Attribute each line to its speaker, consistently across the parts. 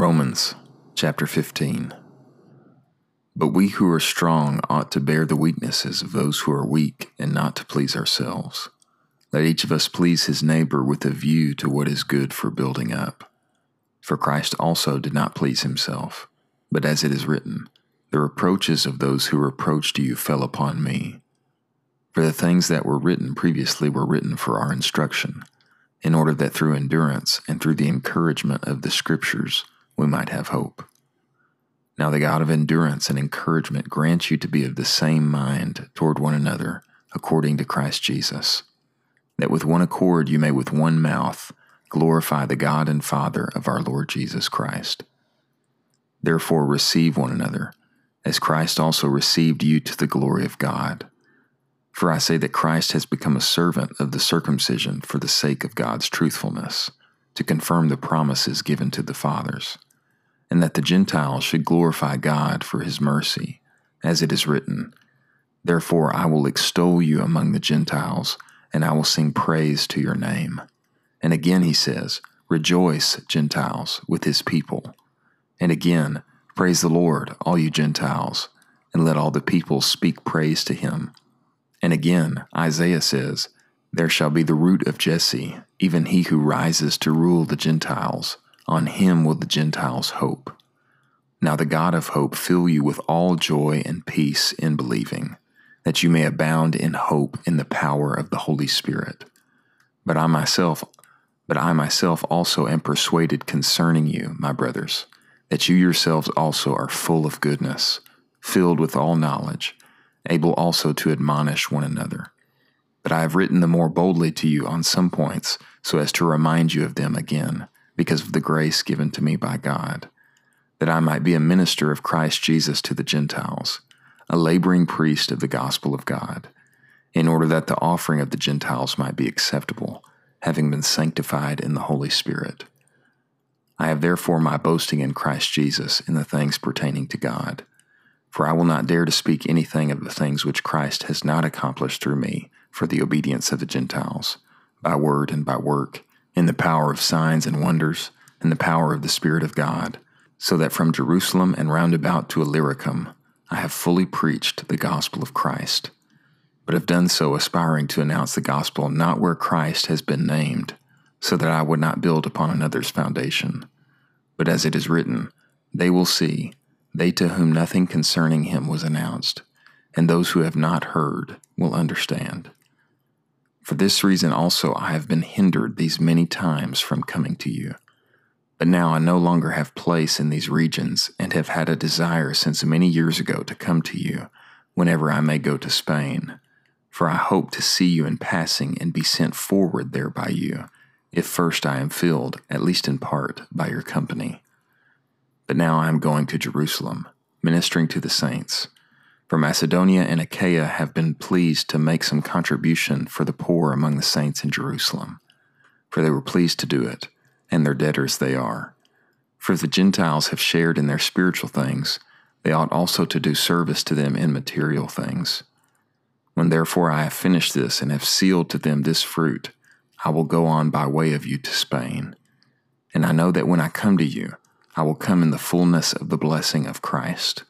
Speaker 1: Romans chapter 15. But we who are strong ought to bear the weaknesses of those who are weak and not to please ourselves. Let each of us please his neighbor with a view to what is good for building up. For Christ also did not please himself, but as it is written, The reproaches of those who reproached you fell upon me. For the things that were written previously were written for our instruction, in order that through endurance and through the encouragement of the Scriptures we might have hope. Now the God of endurance and encouragement grants you to be of the same mind toward one another, according to Christ Jesus that with one accord you may with one mouth glorify the God and Father of our Lord Jesus Christ. Therefore, receive one another, as Christ also received you to the glory of God. For I say that Christ has become a servant of the circumcision for the sake of God's truthfulness, to confirm the promises given to the fathers, and that the Gentiles should glorify God for his mercy, as it is written, Therefore I will extol you among the Gentiles and I will sing praise to your name. And again he says, Rejoice, Gentiles, with his people. And again, Praise the Lord, all you Gentiles, and let all the people speak praise to him. And again, Isaiah says, There shall be the root of Jesse, even he who rises to rule the Gentiles. On him will the Gentiles hope. Now the God of hope fill you with all joy and peace in believing that you may abound in hope in the power of the Holy Spirit. But I myself, but I myself also am persuaded concerning you, my brothers, that you yourselves also are full of goodness, filled with all knowledge, able also to admonish one another. But I have written the more boldly to you on some points, so as to remind you of them again, because of the grace given to me by God, that I might be a minister of Christ Jesus to the Gentiles a laboring priest of the gospel of God, in order that the offering of the Gentiles might be acceptable, having been sanctified in the Holy Spirit. I have therefore my boasting in Christ Jesus in the things pertaining to God. For I will not dare to speak anything of the things which Christ has not accomplished through me for the obedience of the Gentiles, by word and by work, in the power of signs and wonders, in the power of the Spirit of God, so that from Jerusalem and round about to Illyricum I have fully preached the gospel of Christ, but have done so aspiring to announce the gospel not where Christ has been named, so that I would not build upon another's foundation. But as it is written, they will see, they to whom nothing concerning him was announced, and those who have not heard will understand. For this reason also I have been hindered these many times from coming to you. But now I no longer have place in these regions and have had a desire since many years ago to come to you whenever I may go to Spain. For I hope to see you in passing and be sent forward there by you, if first I am filled, at least in part, by your company. But now I am going to Jerusalem, ministering to the saints. For Macedonia and Achaia have been pleased to make some contribution for the poor among the saints in Jerusalem, for they were pleased to do it and their debtors they are. For if the Gentiles have shared in their spiritual things, they ought also to do service to them in material things. When therefore I have finished this and have sealed to them this fruit, I will go on by way of you to Spain. And I know that when I come to you, I will come in the fullness of the blessing of Christ.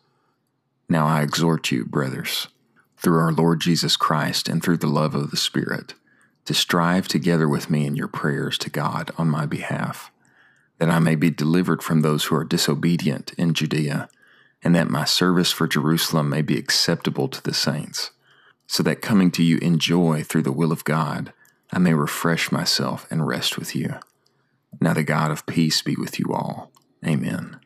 Speaker 1: Now I exhort you, brothers, through our Lord Jesus Christ and through the love of the Spirit to strive together with me in your prayers to God on my behalf, that I may be delivered from those who are disobedient in Judea, and that my service for Jerusalem may be acceptable to the saints, so that coming to you in joy through the will of God, I may refresh myself and rest with you. Now the God of peace be with you all. Amen.